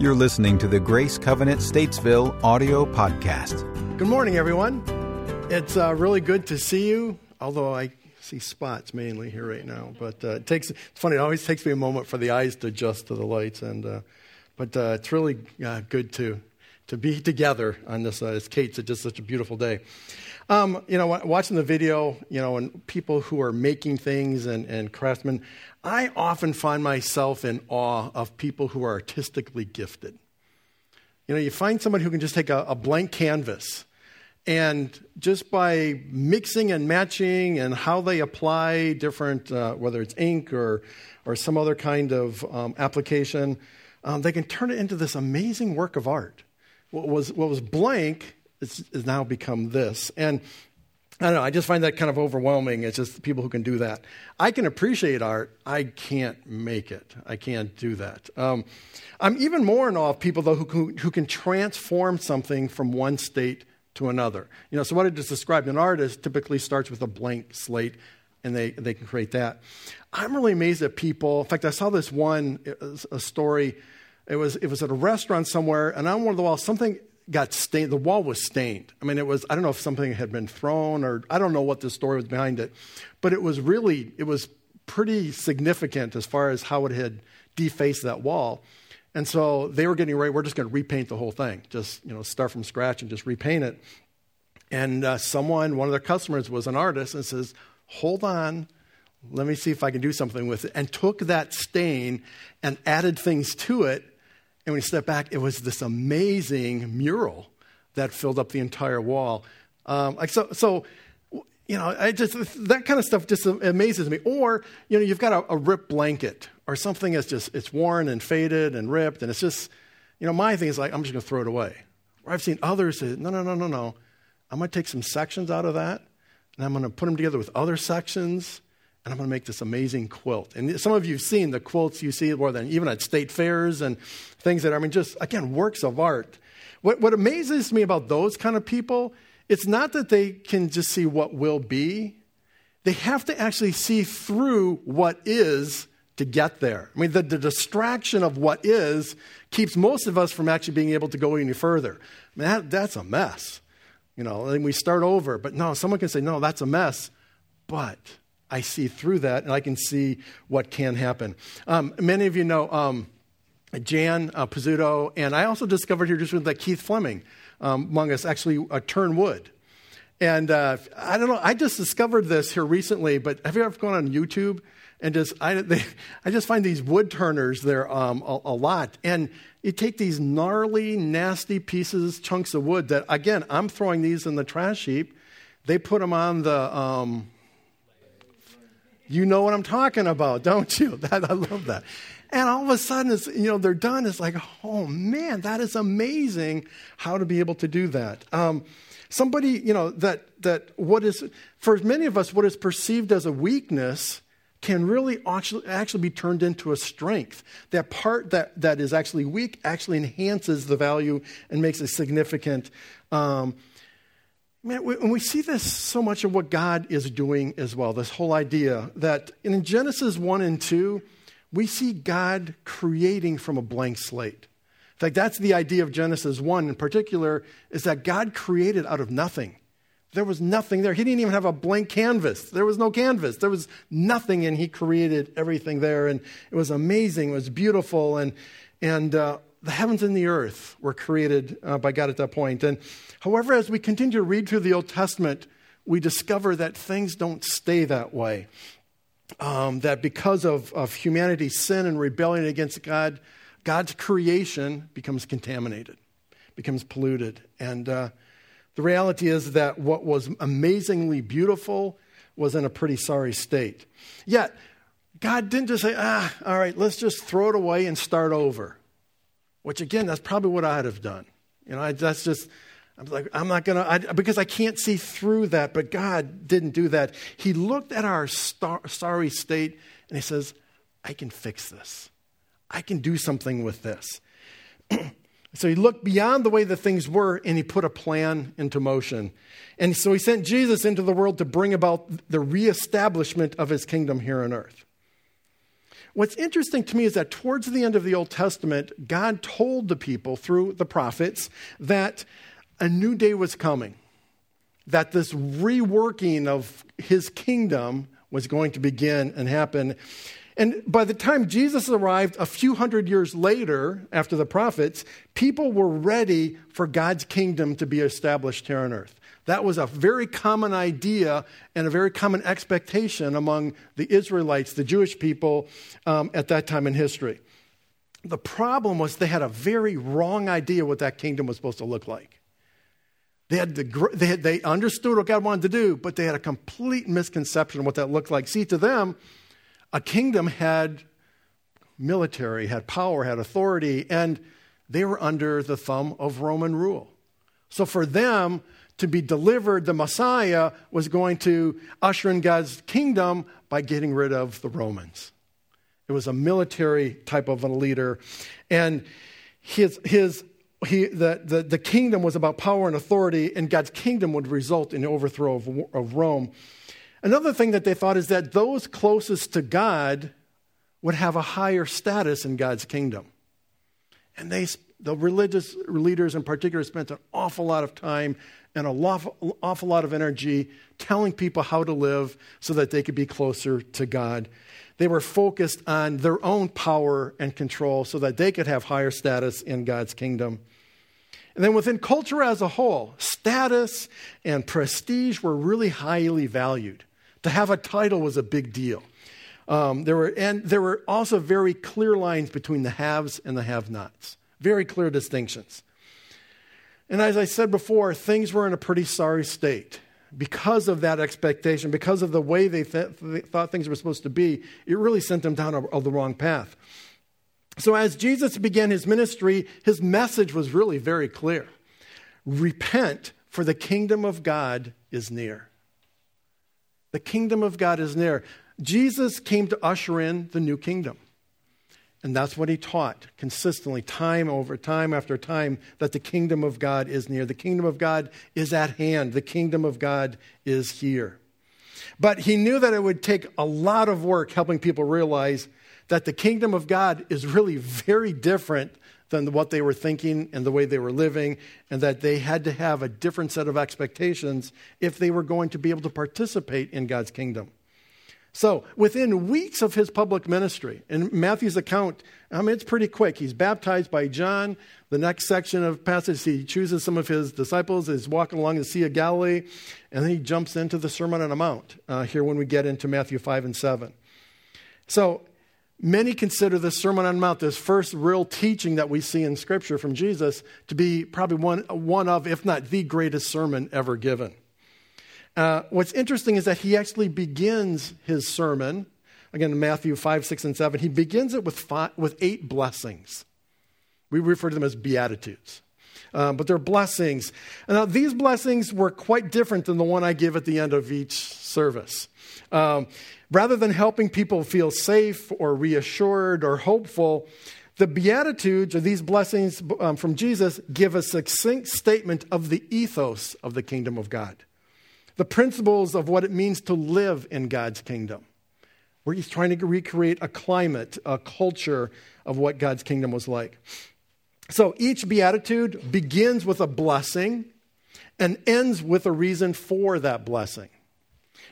You're listening to the Grace Covenant Statesville audio podcast. Good morning, everyone. It's uh, really good to see you, although I see spots mainly here right now. But uh, it takes, it's funny, it always takes me a moment for the eyes to adjust to the lights. And, uh, but uh, it's really uh, good to, to be together on this. Uh, as Kate said, just such a beautiful day. Um, you know, watching the video, you know, and people who are making things and, and craftsmen, I often find myself in awe of people who are artistically gifted. You know, you find somebody who can just take a, a blank canvas and just by mixing and matching and how they apply different, uh, whether it's ink or, or some other kind of um, application, um, they can turn it into this amazing work of art. What was, what was blank is, is now become this. And I don't know, I just find that kind of overwhelming. It's just people who can do that. I can appreciate art, I can't make it. I can't do that. Um, I'm even more in awe of people, though, who can, who can transform something from one state to another. You know, so what I just described, an artist typically starts with a blank slate and they, they can create that. I'm really amazed at people. In fact, I saw this one, a story. It was, it was at a restaurant somewhere, and on one of the walls, something got stained. The wall was stained. I mean, it was, I don't know if something had been thrown or I don't know what the story was behind it, but it was really, it was pretty significant as far as how it had defaced that wall. And so they were getting ready, we're just going to repaint the whole thing, just, you know, start from scratch and just repaint it. And uh, someone, one of their customers was an artist and says, hold on, let me see if I can do something with it. And took that stain and added things to it and when you step back, it was this amazing mural that filled up the entire wall. Um, like so, so, you know, I just that kind of stuff just amazes me. Or you know, you've got a, a ripped blanket or something that's just it's worn and faded and ripped, and it's just, you know, my thing is like I'm just going to throw it away. Or I've seen others say, no, no, no, no, no. I'm going to take some sections out of that, and I'm going to put them together with other sections, and I'm going to make this amazing quilt. And some of you have seen the quilts you see more than even at state fairs and things that, are, I mean, just, again, works of art. What, what amazes me about those kind of people, it's not that they can just see what will be, they have to actually see through what is to get there. I mean, the, the distraction of what is keeps most of us from actually being able to go any further. I mean, that, that's a mess. You know, and we start over. But no, someone can say, no, that's a mess. But I see through that and I can see what can happen. Um, many of you know um, Jan uh, Pizzuto, and I also discovered here just with that Keith Fleming um, among us actually uh, turn wood. And uh, I don't know, I just discovered this here recently, but have you ever gone on YouTube? And just, I, they, I just find these wood turners there um, a, a lot. And you take these gnarly, nasty pieces, chunks of wood that, again, I'm throwing these in the trash heap. They put them on the, um, you know what I'm talking about, don't you? That, I love that. And all of a sudden, it's, you know, they're done. It's like, oh man, that is amazing how to be able to do that. Um, somebody, you know, that, that what is, for many of us, what is perceived as a weakness can really actually, be turned into a strength. That part that, that is actually weak actually enhances the value and makes it significant. Um, Man, when we see this so much of what God is doing as well, this whole idea that in Genesis 1 and 2, we see God creating from a blank slate. In fact, that's the idea of Genesis 1 in particular, is that God created out of nothing. There was nothing there. He didn't even have a blank canvas. There was no canvas. There was nothing, and He created everything there. And it was amazing. It was beautiful. And, and uh, the heavens and the earth were created uh, by God at that point. And however, as we continue to read through the Old Testament, we discover that things don't stay that way. Um, that because of, of humanity's sin and rebellion against God, God's creation becomes contaminated, becomes polluted. And uh, the reality is that what was amazingly beautiful was in a pretty sorry state. Yet, God didn't just say, ah, all right, let's just throw it away and start over. Which again, that's probably what I'd have done. You know, I, that's just, I'm like, I'm not going to, because I can't see through that. But God didn't do that. He looked at our star, sorry state and He says, I can fix this. I can do something with this. so He looked beyond the way the things were and He put a plan into motion. And so He sent Jesus into the world to bring about the reestablishment of His kingdom here on earth. What's interesting to me is that towards the end of the Old Testament, God told the people through the prophets that a new day was coming, that this reworking of his kingdom was going to begin and happen. And by the time Jesus arrived a few hundred years later, after the prophets, people were ready for God's kingdom to be established here on earth. That was a very common idea and a very common expectation among the Israelites, the Jewish people, um, at that time in history. The problem was they had a very wrong idea what that kingdom was supposed to look like. They, had the, they, had, they understood what God wanted to do, but they had a complete misconception of what that looked like. See, to them, a kingdom had military, had power, had authority, and they were under the thumb of Roman rule. So for them to be delivered, the Messiah was going to usher in God's kingdom by getting rid of the Romans. It was a military type of a leader. And his, his he, the, the, the kingdom was about power and authority, and God's kingdom would result in the overthrow of, of Rome. Another thing that they thought is that those closest to God would have a higher status in God's kingdom. And they, the religious leaders in particular spent an awful lot of time and an awful lot of energy telling people how to live so that they could be closer to God. They were focused on their own power and control so that they could have higher status in God's kingdom. And then within culture as a whole, status and prestige were really highly valued. To have a title was a big deal. Um, there were, and there were also very clear lines between the haves and the have nots, very clear distinctions. And as I said before, things were in a pretty sorry state. Because of that expectation, because of the way they, th- they thought things were supposed to be, it really sent them down a, a, the wrong path. So, as Jesus began his ministry, his message was really very clear Repent, for the kingdom of God is near. The kingdom of God is near. Jesus came to usher in the new kingdom. And that's what he taught consistently, time over time after time, that the kingdom of God is near. The kingdom of God is at hand. The kingdom of God is here. But he knew that it would take a lot of work helping people realize that the kingdom of God is really very different than what they were thinking and the way they were living, and that they had to have a different set of expectations if they were going to be able to participate in God's kingdom. So, within weeks of his public ministry, in Matthew's account, I mean, it's pretty quick. He's baptized by John. The next section of passage, he chooses some of his disciples, is walking along the Sea of Galilee, and then he jumps into the Sermon on the Mount uh, here when we get into Matthew 5 and 7. So, many consider the Sermon on the Mount, this first real teaching that we see in Scripture from Jesus, to be probably one, one of, if not the greatest sermon ever given. Uh, what's interesting is that he actually begins his sermon, again, Matthew 5, 6, and 7, he begins it with, five, with eight blessings. We refer to them as beatitudes. Um, but they're blessings. Now, these blessings were quite different than the one I give at the end of each service. Um, rather than helping people feel safe or reassured or hopeful, the Beatitudes, or these blessings um, from Jesus, give a succinct statement of the ethos of the kingdom of God the principles of what it means to live in God's kingdom, where he's trying to recreate a climate, a culture of what God's kingdom was like. So each beatitude begins with a blessing and ends with a reason for that blessing.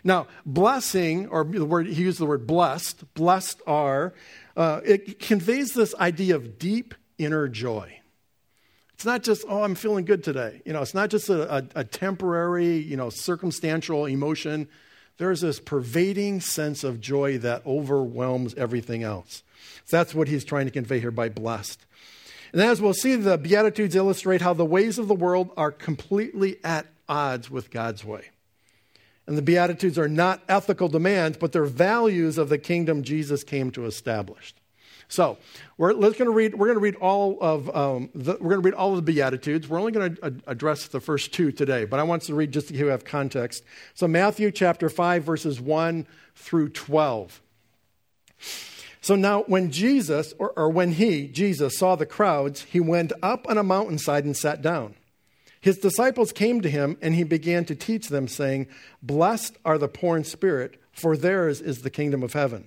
Now, blessing, or the word he used the word blessed, blessed are, uh, it conveys this idea of deep inner joy. It's not just, oh, I'm feeling good today. You know, it's not just a, a, a temporary, you know, circumstantial emotion. There's this pervading sense of joy that overwhelms everything else. That's what he's trying to convey here by blessed. And as we'll see, the Beatitudes illustrate how the ways of the world are completely at odds with God's way. And the Beatitudes are not ethical demands, but they're values of the kingdom Jesus came to establish. So we're going to read. We're going to read all of. Um, the, we're going to read all of the beatitudes. We're only going to address the first two today, but I want to read just to give you have context. So Matthew chapter five verses one through twelve. So now, when Jesus, or, or when he, Jesus, saw the crowds, he went up on a mountainside and sat down. His disciples came to him, and he began to teach them, saying, Blessed are the poor in spirit, for theirs is the kingdom of heaven.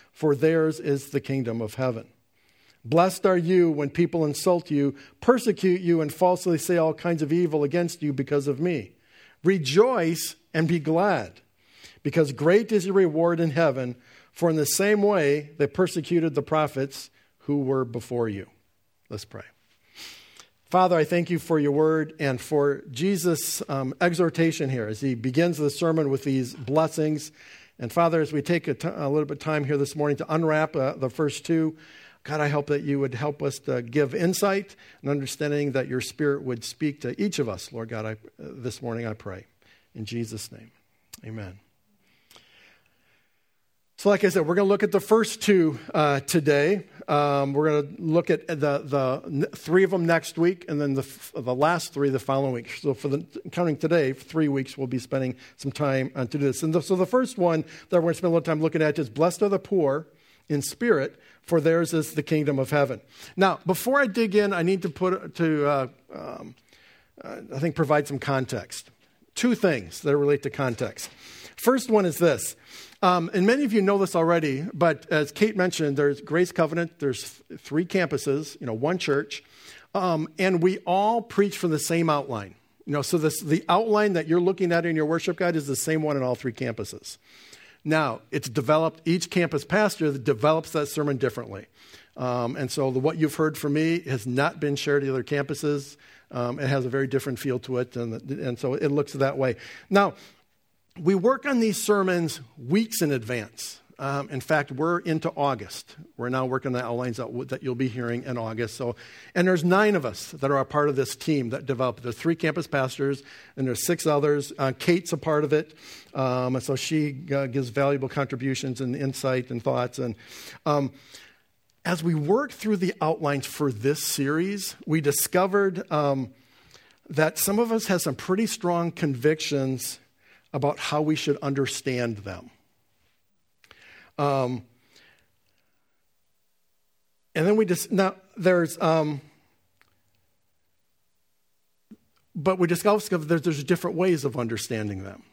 for theirs is the kingdom of heaven. Blessed are you when people insult you, persecute you, and falsely say all kinds of evil against you because of me. Rejoice and be glad, because great is your reward in heaven, for in the same way they persecuted the prophets who were before you. Let's pray. Father, I thank you for your word and for Jesus' um, exhortation here as he begins the sermon with these blessings. And Father, as we take a, t- a little bit of time here this morning to unwrap uh, the first two, God, I hope that you would help us to give insight and understanding that your Spirit would speak to each of us, Lord God, I, uh, this morning I pray. In Jesus' name, amen. So, like I said, we're going to look at the first two uh, today. Um, we're going to look at the, the three of them next week, and then the, the last three the following week. So, for the counting today, three weeks, we'll be spending some time uh, to do this. And the, so, the first one that we're going to spend a little time looking at is Blessed are the poor in spirit, for theirs is the kingdom of heaven. Now, before I dig in, I need to put to uh, um, uh, I think provide some context. Two things that relate to context. First one is this um, and many of you know this already, but as Kate mentioned, there's Grace Covenant, there's three campuses, you know, one church, um, and we all preach from the same outline. You know, so this, the outline that you're looking at in your worship guide is the same one in all three campuses. Now, it's developed, each campus pastor develops that sermon differently. Um, and so the, what you've heard from me has not been shared to other campuses. Um, it has a very different feel to it, and, and so it looks that way. Now, we work on these sermons weeks in advance. Um, in fact, we're into August. We're now working on the outlines that, that, you'll be hearing in August. So, and there's nine of us that are a part of this team that developed. There's three campus pastors, and there's six others. Uh, Kate's a part of it, um, and so she uh, gives valuable contributions and insight and thoughts. And um, as we worked through the outlines for this series, we discovered um, that some of us have some pretty strong convictions about how we should understand them. Um, and then we just, now there's, um, but we discovered there's, there's different ways of understanding them.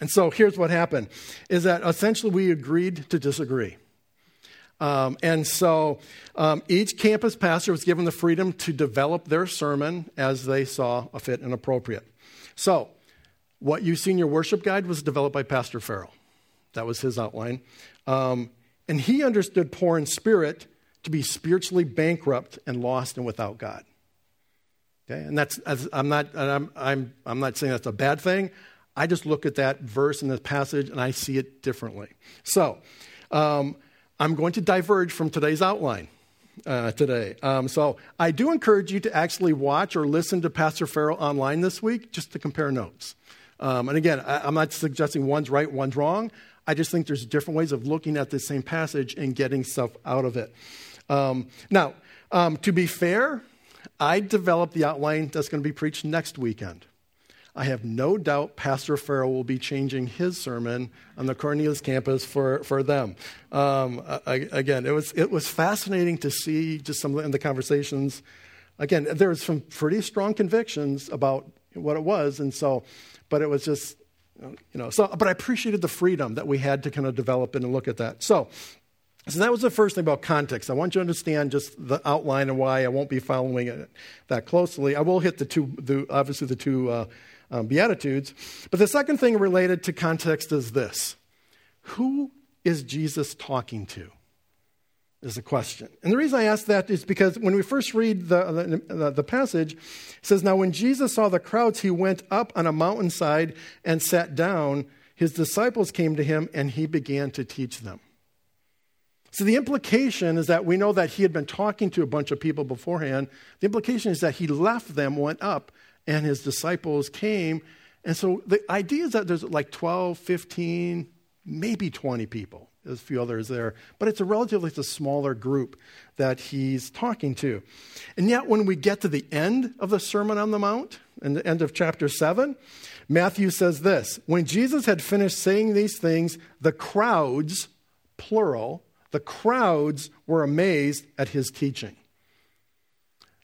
And so here's what happened is that essentially we agreed to disagree. Um, and so um, each campus pastor was given the freedom to develop their sermon as they saw a fit and appropriate. So what you see in your worship guide was developed by Pastor Farrell. That was his outline. Um, and he understood poor in spirit to be spiritually bankrupt and lost and without God. Okay, and that's I'm not I'm, I'm I'm not saying that's a bad thing. I just look at that verse in the passage and I see it differently. So um, I'm going to diverge from today's outline. Uh, today. Um, so I do encourage you to actually watch or listen to Pastor Farrell online this week just to compare notes. Um, and again, I, am not suggesting one's right, one's wrong. I just think there's different ways of looking at the same passage and getting stuff out of it. Um, now, um, to be fair, I developed the outline that's going to be preached next weekend. I have no doubt Pastor Farrell will be changing his sermon on the Cornelius campus for, for them. Um, I, again, it was, it was fascinating to see just some of the conversations. Again, there was some pretty strong convictions about what it was, and so but it was just, you know, so, but I appreciated the freedom that we had to kind of develop and look at that. So, so that was the first thing about context. I want you to understand just the outline and why I won't be following it that closely. I will hit the two, the, obviously the two uh, um, beatitudes. But the second thing related to context is this: Who is Jesus talking to? Is a question. And the reason I ask that is because when we first read the, the, the, passage, it says, Now when Jesus saw the crowds, he went up on a mountainside and sat down. His disciples came to him and he began to teach them. So the implication is that we know that he had been talking to a bunch of people beforehand. The implication is that he left them, went up, and his disciples came. And so the idea is that there's like 12, 15, maybe 20 people There's a few others there, but it's a relatively it's a smaller group that he's talking to. And yet, when we get to the end of the Sermon on the Mount, in the end of chapter 7, Matthew says this When Jesus had finished saying these things, the crowds, plural, the crowds were amazed at his teaching.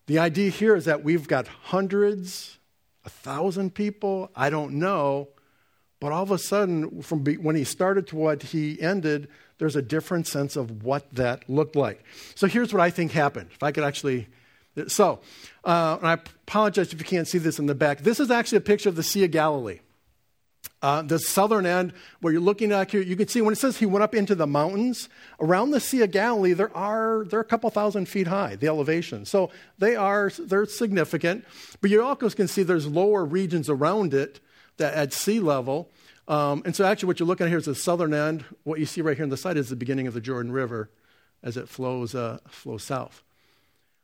The idea here is that we've got hundreds, a thousand people, I don't know, but all of a sudden, from when he started to what he ended, there's a different sense of what that looked like. So here's what I think happened. If I could actually. So, uh, and I apologize if you can't see this in the back. This is actually a picture of the Sea of Galilee. Uh, the southern end, where you're looking at here, you can see when it says he went up into the mountains around the Sea of Galilee. There are they're a couple thousand feet high, the elevation. So they are they're significant. But you also can see there's lower regions around it that at sea level. Um, and so, actually, what you're looking at here is the southern end. What you see right here on the side is the beginning of the Jordan River as it flows, uh, flows south.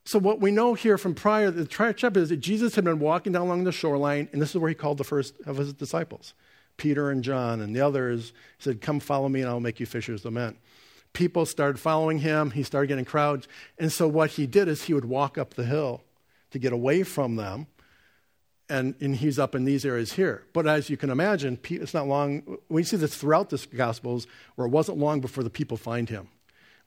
So, what we know here from prior, the chapter is that Jesus had been walking down along the shoreline, and this is where he called the first of his disciples, Peter and John, and the others. He said, Come follow me, and I'll make you fishers of men. People started following him. He started getting crowds. And so, what he did is he would walk up the hill to get away from them and, and he's up in these areas here. But as you can imagine, it's not long. We see this throughout the Gospels where it wasn't long before the people find him.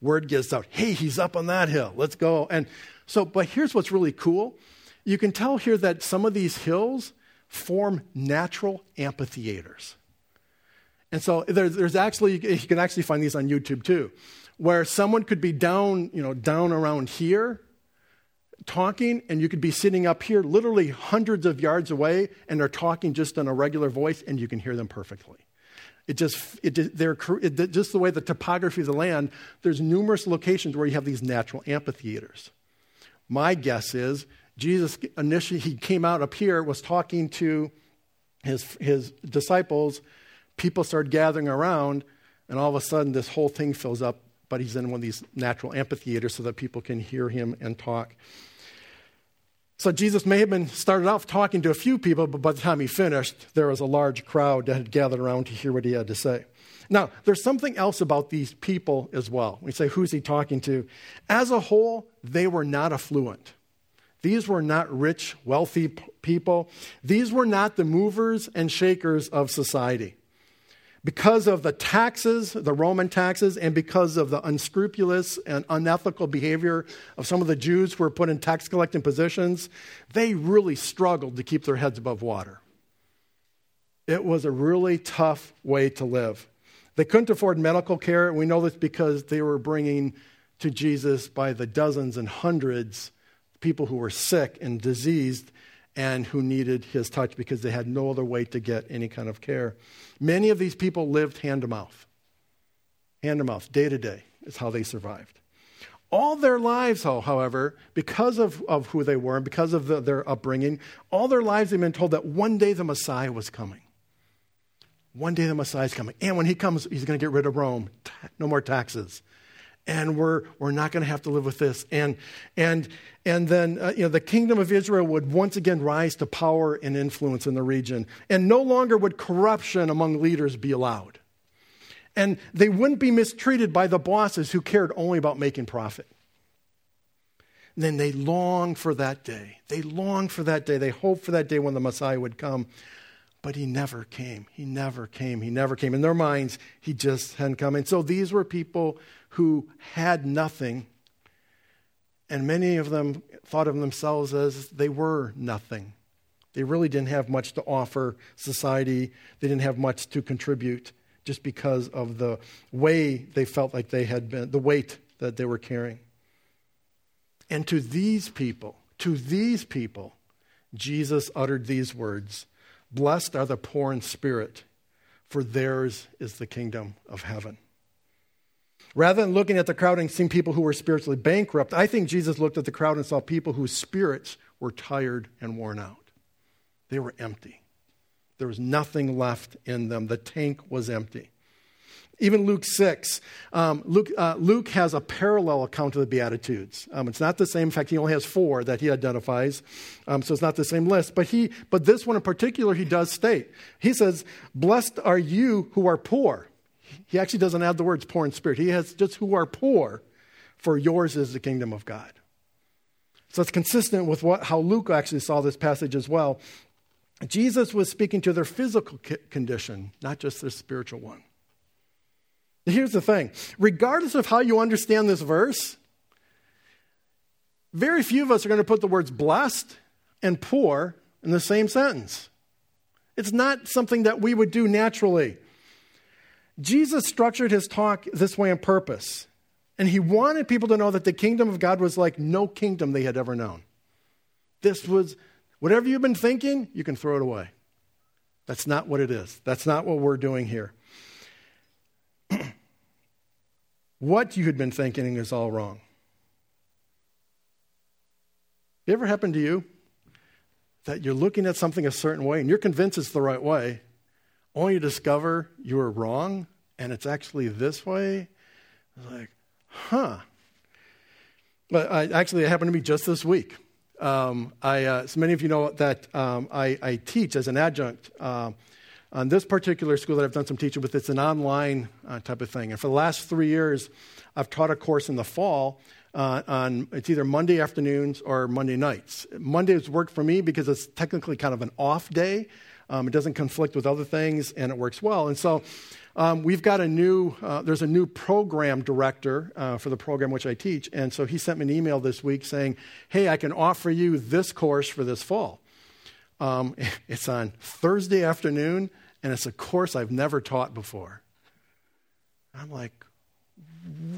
Word gets out, hey, he's up on that hill. Let's go. And so, but here's what's really cool. You can tell here that some of these hills form natural amphitheaters. And so there's, there's actually, you can actually find these on YouTube too, where someone could be down, you know, down around here talking, and you could be sitting up here, literally hundreds of yards away, and they're talking just in a regular voice, and you can hear them perfectly. It just, it, they're, it, just the way the topography of the land, there's numerous locations where you have these natural amphitheaters. My guess is Jesus initially, he came out up here, was talking to his, his disciples, people started gathering around, and all of a sudden this whole thing fills up, but he's in one of these natural amphitheaters so that people can hear him and talk. So Jesus may have been started off talking to a few people, but by the time he finished, there was a large crowd that had gathered around to hear what he had to say. Now, there's something else about these people as well. We say, who's he talking to? As a whole, they were not affluent. These were not rich, wealthy people. These were not the movers and shakers of society because of the taxes, the Roman taxes, and because of the unscrupulous and unethical behavior of some of the Jews who were put in tax collecting positions, they really struggled to keep their heads above water. It was a really tough way to live. They couldn't afford medical care, and we know this because they were bringing to Jesus by the dozens and hundreds people who were sick and diseased and who needed his touch because they had no other way to get any kind of care. Many of these people lived hand to mouth. Hand to mouth, day to day, is how they survived. All their lives, however, because of, of who they were and because of the, their upbringing, all their lives they've been told that one day the Messiah was coming. One day the Messiah is coming. And when he comes, he's going to get rid of Rome. No more taxes and we're, we're not going to have to live with this. And, and, and then uh, you know, the kingdom of Israel would once again rise to power and influence in the region. And no longer would corruption among leaders be allowed. And they wouldn't be mistreated by the bosses who cared only about making profit. And then they longed for that day. They longed for that day. They hoped for that day when the Messiah would come. But he never came. He never came. He never came. In their minds, he just hadn't come. And so these were people who had nothing, and many of them thought of themselves as they were nothing. They really didn't have much to offer society, they didn't have much to contribute just because of the way they felt like they had been, the weight that they were carrying. And to these people, to these people, Jesus uttered these words Blessed are the poor in spirit, for theirs is the kingdom of heaven. Rather than looking at the crowd and seeing people who were spiritually bankrupt, I think Jesus looked at the crowd and saw people whose spirits were tired and worn out. They were empty. There was nothing left in them. The tank was empty. Even Luke 6, um, Luke, uh, Luke has a parallel account of the Beatitudes. Um, it's not the same. In fact, he only has four that he identifies, um, so it's not the same list. But, he, but this one in particular, he does state. He says, Blessed are you who are poor he actually doesn't add the words poor in spirit. He has just who are poor, for yours is the kingdom of God. So it's consistent with what, how Luke actually saw this passage as well. Jesus was speaking to their physical condition, not just their spiritual one. Here's the thing regardless of how you understand this verse, very few of us are going to put the words blessed and poor in the same sentence. It's not something that we would do naturally. Jesus structured his talk this way on purpose. And he wanted people to know that the kingdom of God was like no kingdom they had ever known. This was whatever you've been thinking, you can throw it away. That's not what it is. That's not what we're doing here. what you had been thinking is all wrong. It ever happened to you that you're looking at something a certain way and you're convinced it's the right way, only to discover you were wrong and it's actually this way? It's like, huh. But I, actually, it happened to me just this week. Um, I, uh, so many of you know that um, I, I, teach as an adjunct uh, on this particular school that I've done some teaching with. It's an online uh, type of thing. And for the last three years, I've taught a course in the fall uh, on it's either Monday afternoons or Monday nights. Mondays work for me because it's technically kind of an off day. Um, it doesn't conflict with other things, and it works well. And so um, we've got a new, uh, there's a new program director uh, for the program which I teach. And so he sent me an email this week saying, hey, I can offer you this course for this fall. Um, it's on Thursday afternoon, and it's a course I've never taught before. I'm like,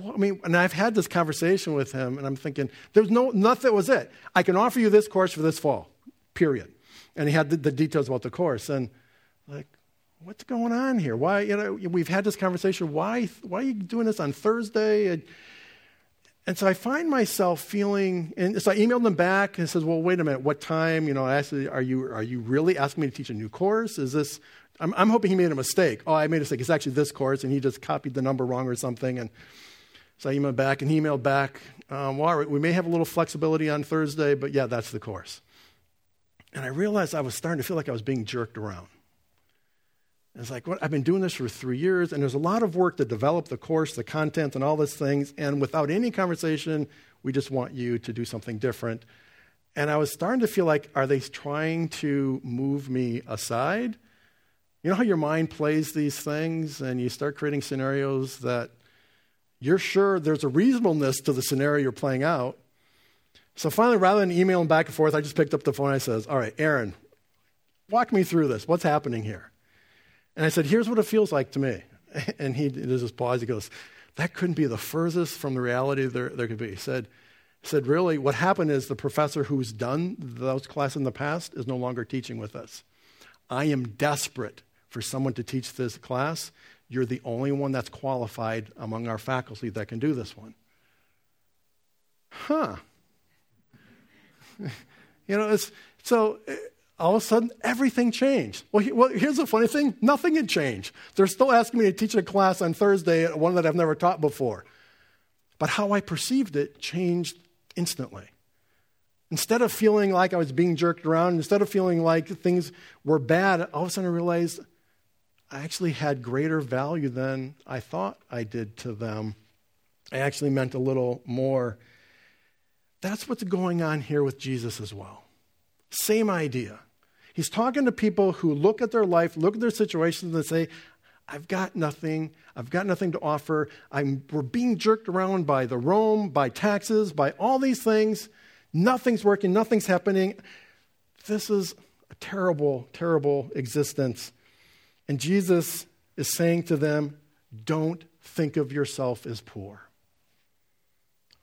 what? I mean, and I've had this conversation with him, and I'm thinking, there's no, nothing was it. I can offer you this course for this fall, period. And he had the, the details about the course. And like, what's going on here? Why, you know, we've had this conversation. Why, why are you doing this on Thursday? And, and so I find myself feeling, and so I emailed him back and says, well, wait a minute, what time? You know, I asked, are you, are you really asking me to teach a new course? Is this, I'm, I'm hoping he made a mistake. Oh, I made a mistake. It's actually this course, and he just copied the number wrong or something. And so I emailed back, and he emailed back, um, well, we may have a little flexibility on Thursday, but yeah, that's the course. And I realized I was starting to feel like I was being jerked around. It's like, what? I've been doing this for three years, and there's a lot of work to develop the course, the content, and all these things. And without any conversation, we just want you to do something different. And I was starting to feel like, are they trying to move me aside? You know how your mind plays these things, and you start creating scenarios that you're sure there's a reasonableness to the scenario you're playing out. So finally, rather than emailing back and forth, I just picked up the phone and I says, All right, Aaron, walk me through this. What's happening here? And I said, Here's what it feels like to me. And he does this pause. He goes, That couldn't be the furthest from the reality there, there could be. He said, said, Really, what happened is the professor who's done those classes in the past is no longer teaching with us. I am desperate for someone to teach this class. You're the only one that's qualified among our faculty that can do this one. Huh. you know, it's, so eh, all of a sudden everything changed. Well, he, well, here's the funny thing nothing had changed. They're still asking me to teach a class on Thursday, one that I've never taught before. But how I perceived it changed instantly. Instead of feeling like I was being jerked around, instead of feeling like things were bad, all of a sudden I realized I actually had greater value than I thought I did to them. I actually meant a little more. That's what's going on here with Jesus as well. Same idea. He's talking to people who look at their life, look at their situations, and say, I've got nothing. I've got nothing to offer. I'm, we're being jerked around by the Rome, by taxes, by all these things. Nothing's working, nothing's happening. This is a terrible, terrible existence. And Jesus is saying to them, Don't think of yourself as poor.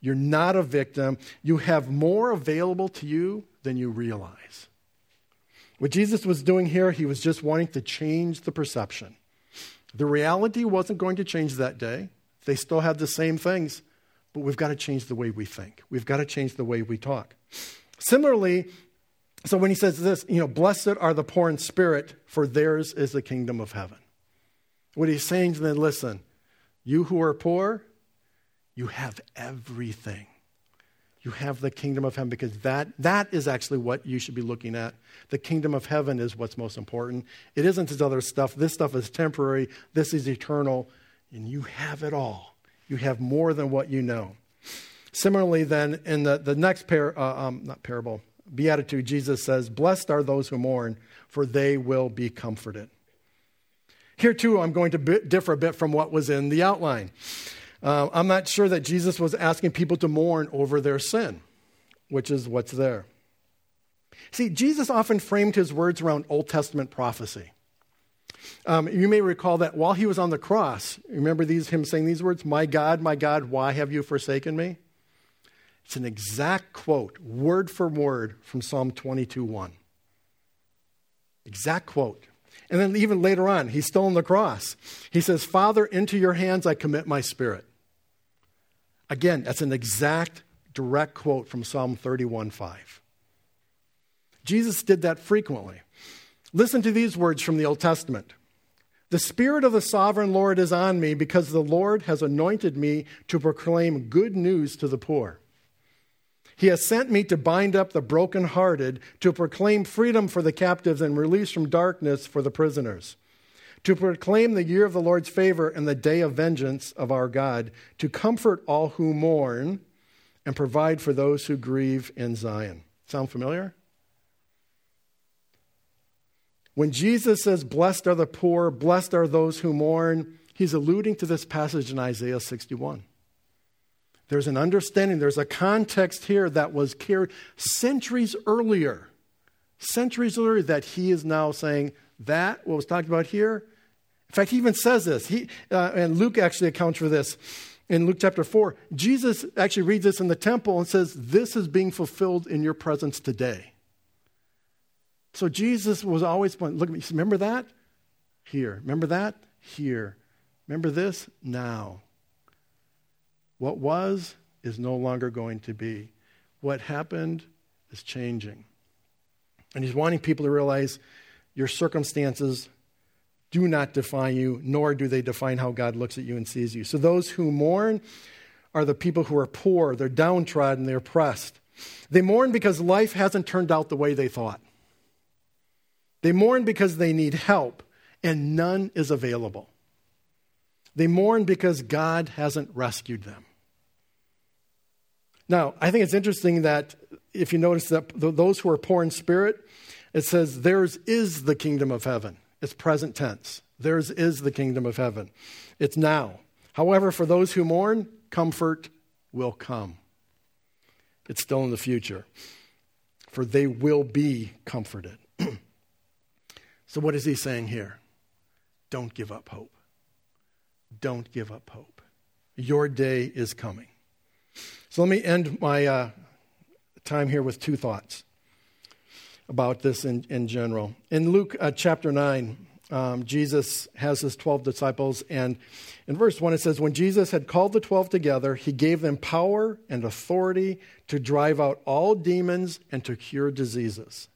You're not a victim. You have more available to you than you realize. What Jesus was doing here, he was just wanting to change the perception. The reality wasn't going to change that day. They still had the same things, but we've got to change the way we think. We've got to change the way we talk. Similarly, so when he says this, you know, blessed are the poor in spirit, for theirs is the kingdom of heaven. What he's saying to them, listen, you who are poor, you have everything you have the kingdom of heaven because that, that is actually what you should be looking at. The kingdom of heaven is what's most important. It isn't this other stuff. This stuff is temporary, this is eternal. and you have it all. You have more than what you know. Similarly, then, in the, the next par, uh, um, not parable, beatitude, Jesus says, Blessed are those who mourn, for they will be comforted. Here, too, I'm going to differ a bit from what was in the outline. Uh, I'm not sure that Jesus was asking people to mourn over their sin, which is what's there. See, Jesus often framed his words around Old Testament prophecy. Um, you may recall that while he was on the cross, remember these, him saying these words, My God, my God, why have you forsaken me? It's an exact quote, word for word, from Psalm 22 1. Exact quote. And then even later on, he's still on the cross. He says, Father, into your hands I commit my spirit. Again, that's an exact, direct quote from Psalm 31 5. Jesus did that frequently. Listen to these words from the Old Testament. The Spirit of the sovereign Lord is on me because the Lord has anointed me to proclaim good news to the poor. He has sent me to bind up the brokenhearted, to proclaim freedom for the captives and release from darkness for the prisoners, to proclaim the year of the Lord's favor and the day of vengeance of our God, to comfort all who mourn and provide for those who grieve in Zion. Sound familiar? When Jesus says, Blessed are the poor, blessed are those who mourn, he's alluding to this passage in Isaiah 61. There's an understanding, there's a context here that was carried centuries earlier. Centuries earlier, that he is now saying that, what was talked about here. In fact, he even says this. He, uh, and Luke actually accounts for this in Luke chapter 4. Jesus actually reads this in the temple and says, This is being fulfilled in your presence today. So Jesus was always pointing, look at me, remember that? Here. Remember that? Here. Remember this? Now. What was is no longer going to be. What happened is changing. And he's wanting people to realize your circumstances do not define you, nor do they define how God looks at you and sees you. So those who mourn are the people who are poor, they're downtrodden, they're oppressed. They mourn because life hasn't turned out the way they thought. They mourn because they need help, and none is available. They mourn because God hasn't rescued them. Now, I think it's interesting that if you notice that those who are poor in spirit, it says, theirs is the kingdom of heaven. It's present tense. Theirs is the kingdom of heaven. It's now. However, for those who mourn, comfort will come. It's still in the future, for they will be comforted. So, what is he saying here? Don't give up hope. Don't give up hope. Your day is coming. So, let me end my uh, time here with two thoughts about this in, in general. In Luke uh, chapter 9, um, Jesus has his 12 disciples, and in verse 1 it says, When Jesus had called the 12 together, he gave them power and authority to drive out all demons and to cure diseases.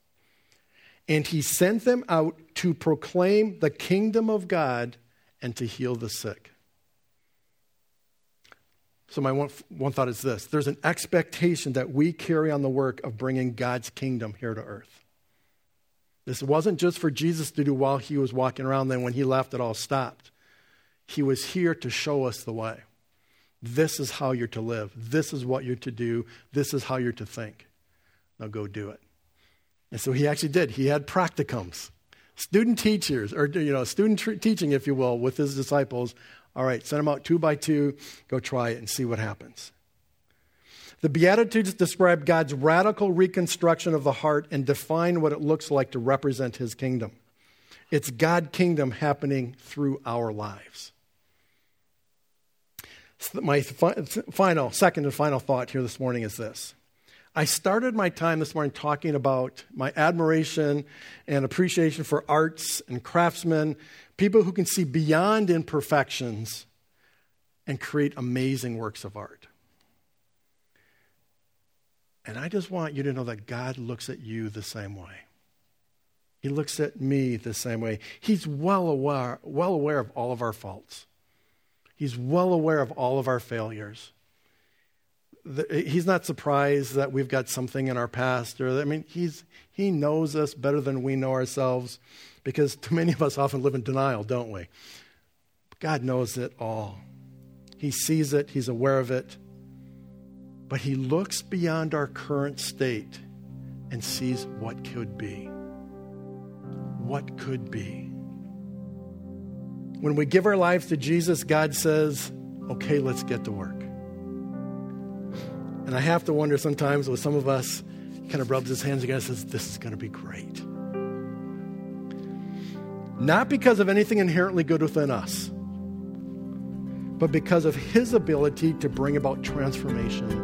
And he sent them out to proclaim the kingdom of God and to heal the sick. So, my one, one thought is this there's an expectation that we carry on the work of bringing God's kingdom here to earth. This wasn't just for Jesus to do while he was walking around, then when he left, it all stopped. He was here to show us the way. This is how you're to live. This is what you're to do. This is how you're to think. Now go do it. And so he actually did. He had practicums, student teachers, or you know, student tr- teaching, if you will, with his disciples. All right, send them out two by two. Go try it and see what happens. The Beatitudes describe God's radical reconstruction of the heart and define what it looks like to represent his kingdom. It's God kingdom happening through our lives. My final, second and final thought here this morning is this I started my time this morning talking about my admiration and appreciation for arts and craftsmen, people who can see beyond imperfections and create amazing works of art. And I just want you to know that God looks at you the same way. He looks at me the same way. He's well aware, well aware of all of our faults. He's well aware of all of our failures the, he's not surprised that we've got something in our past or i mean he's he knows us better than we know ourselves because too many of us often live in denial don't we God knows it all. He sees it, He's aware of it, but He looks beyond our current state and sees what could be. What could be. When we give our lives to Jesus, God says, okay, let's get to work. And I have to wonder sometimes with some of us, he kind of rubs his hands together and says, This is going to be great. Not because of anything inherently good within us, but because of his ability to bring about transformation.